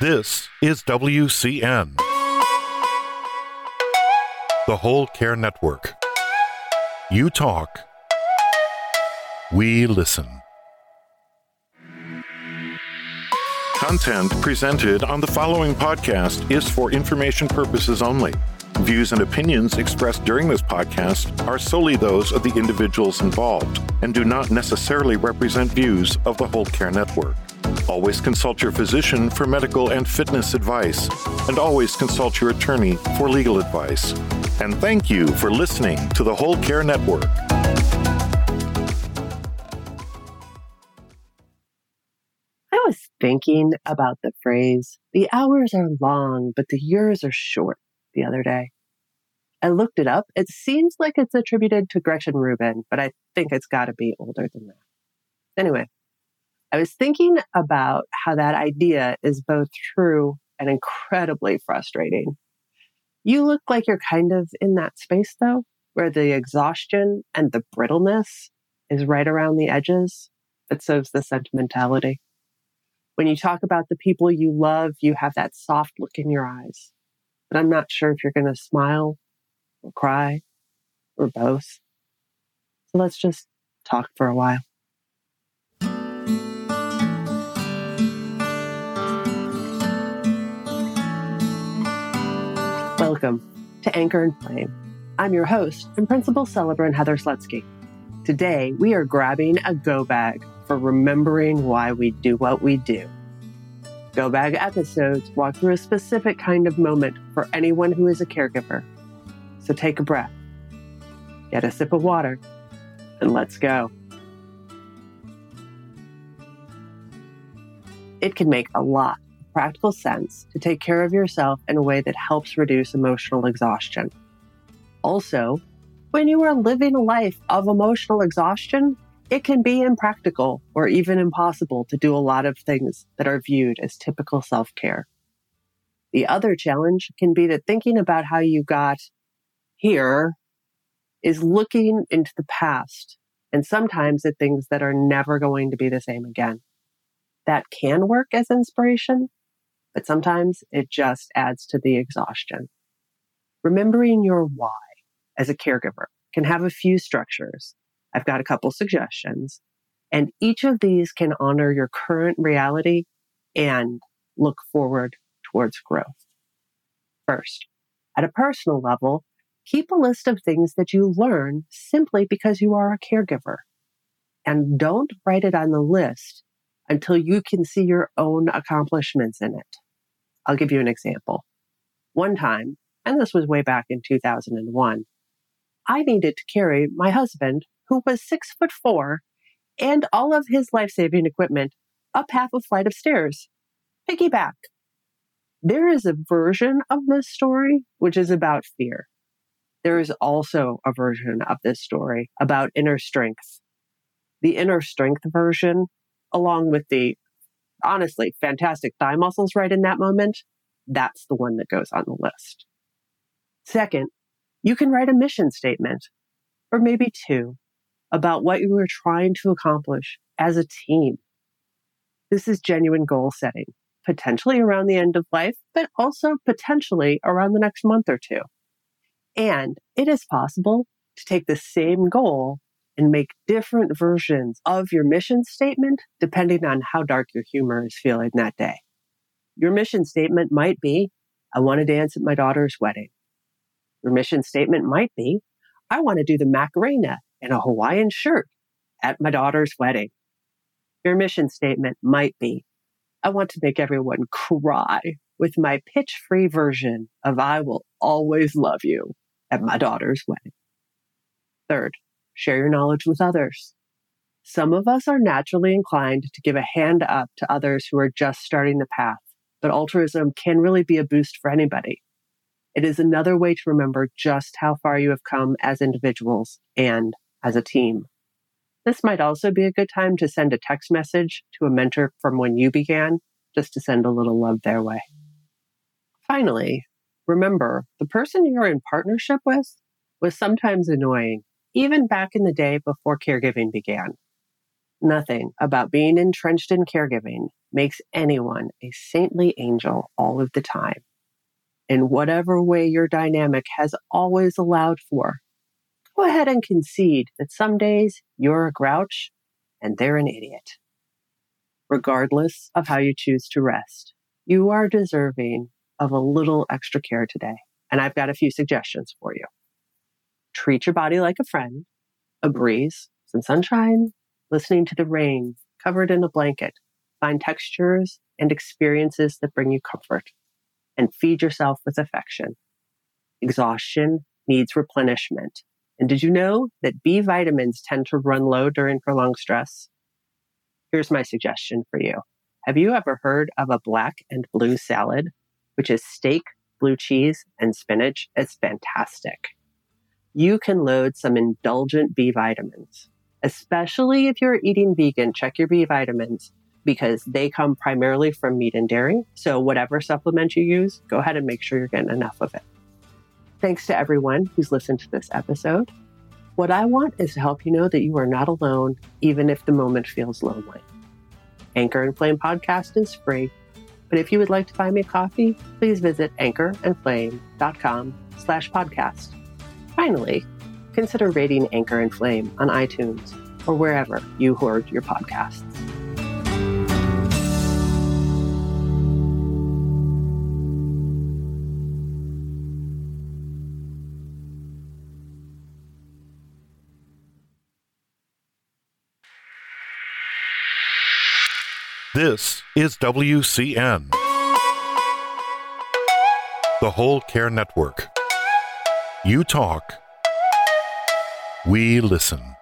This is WCN, the Whole Care Network. You talk, we listen. Content presented on the following podcast is for information purposes only. Views and opinions expressed during this podcast are solely those of the individuals involved and do not necessarily represent views of the Whole Care Network. Always consult your physician for medical and fitness advice, and always consult your attorney for legal advice. And thank you for listening to the Whole Care Network. I was thinking about the phrase, the hours are long, but the years are short the other day. I looked it up. It seems like it's attributed to Gretchen Rubin, but I think it's got to be older than that. Anyway, I was thinking about how that idea is both true and incredibly frustrating. You look like you're kind of in that space though, where the exhaustion and the brittleness is right around the edges, but so's the sentimentality. When you talk about the people you love, you have that soft look in your eyes. But I'm not sure if you're going to smile or cry or both. So let's just talk for a while. Welcome to Anchor and Flame. I'm your host and principal celebrant, Heather Slutsky. Today, we are grabbing a go bag for remembering why we do what we do. Go bag episodes walk through a specific kind of moment for anyone who is a caregiver. So take a breath, get a sip of water, and let's go. It can make a lot practical sense to take care of yourself in a way that helps reduce emotional exhaustion. Also, when you are living a life of emotional exhaustion, it can be impractical or even impossible to do a lot of things that are viewed as typical self care. The other challenge can be that thinking about how you got here is looking into the past and sometimes at things that are never going to be the same again. That can work as inspiration, but sometimes it just adds to the exhaustion. Remembering your why as a caregiver can have a few structures. I've got a couple suggestions, and each of these can honor your current reality and look forward towards growth. First, at a personal level, keep a list of things that you learn simply because you are a caregiver. And don't write it on the list until you can see your own accomplishments in it. I'll give you an example. One time, and this was way back in 2001, I needed to carry my husband, who was six foot four, and all of his life saving equipment up half a flight of stairs, piggyback. There is a version of this story which is about fear. There is also a version of this story about inner strength. The inner strength version along with the honestly fantastic thigh muscles right in that moment, that's the one that goes on the list. Second, you can write a mission statement or maybe two about what you are trying to accomplish as a team. This is genuine goal setting, potentially around the end of life, but also potentially around the next month or two. And it is possible to take the same goal and make different versions of your mission statement depending on how dark your humor is feeling that day. Your mission statement might be, I want to dance at my daughter's wedding. Your mission statement might be, I want to do the Macarena in a Hawaiian shirt at my daughter's wedding. Your mission statement might be, I want to make everyone cry with my pitch free version of I will always love you at my daughter's wedding. Third, Share your knowledge with others. Some of us are naturally inclined to give a hand up to others who are just starting the path, but altruism can really be a boost for anybody. It is another way to remember just how far you have come as individuals and as a team. This might also be a good time to send a text message to a mentor from when you began, just to send a little love their way. Finally, remember the person you're in partnership with was sometimes annoying even back in the day before caregiving began. Nothing about being entrenched in caregiving makes anyone a saintly angel all of the time. In whatever way your dynamic has always allowed for, go ahead and concede that some days you're a grouch and they're an idiot. Regardless of how you choose to rest, you are deserving of a little extra care today. And I've got a few suggestions for you. Treat your body like a friend, a breeze, some sunshine, listening to the rain, covered in a blanket. Find textures and experiences that bring you comfort and feed yourself with affection. Exhaustion needs replenishment. And did you know that B vitamins tend to run low during prolonged stress? Here's my suggestion for you. Have you ever heard of a black and blue salad, which is steak, blue cheese, and spinach? It's fantastic. You can load some indulgent B vitamins especially if you're eating vegan, check your B vitamins because they come primarily from meat and dairy. So, whatever supplement you use, go ahead and make sure you're getting enough of it. Thanks to everyone who's listened to this episode. What I want is to help you know that you are not alone, even if the moment feels lonely. Anchor and Flame podcast is free, but if you would like to buy me a coffee, please visit anchorandflame.com slash podcast. Finally, consider rating Anchor and Flame on iTunes or wherever you hoard your podcasts. This is WCN, the Whole Care Network. You talk we listen.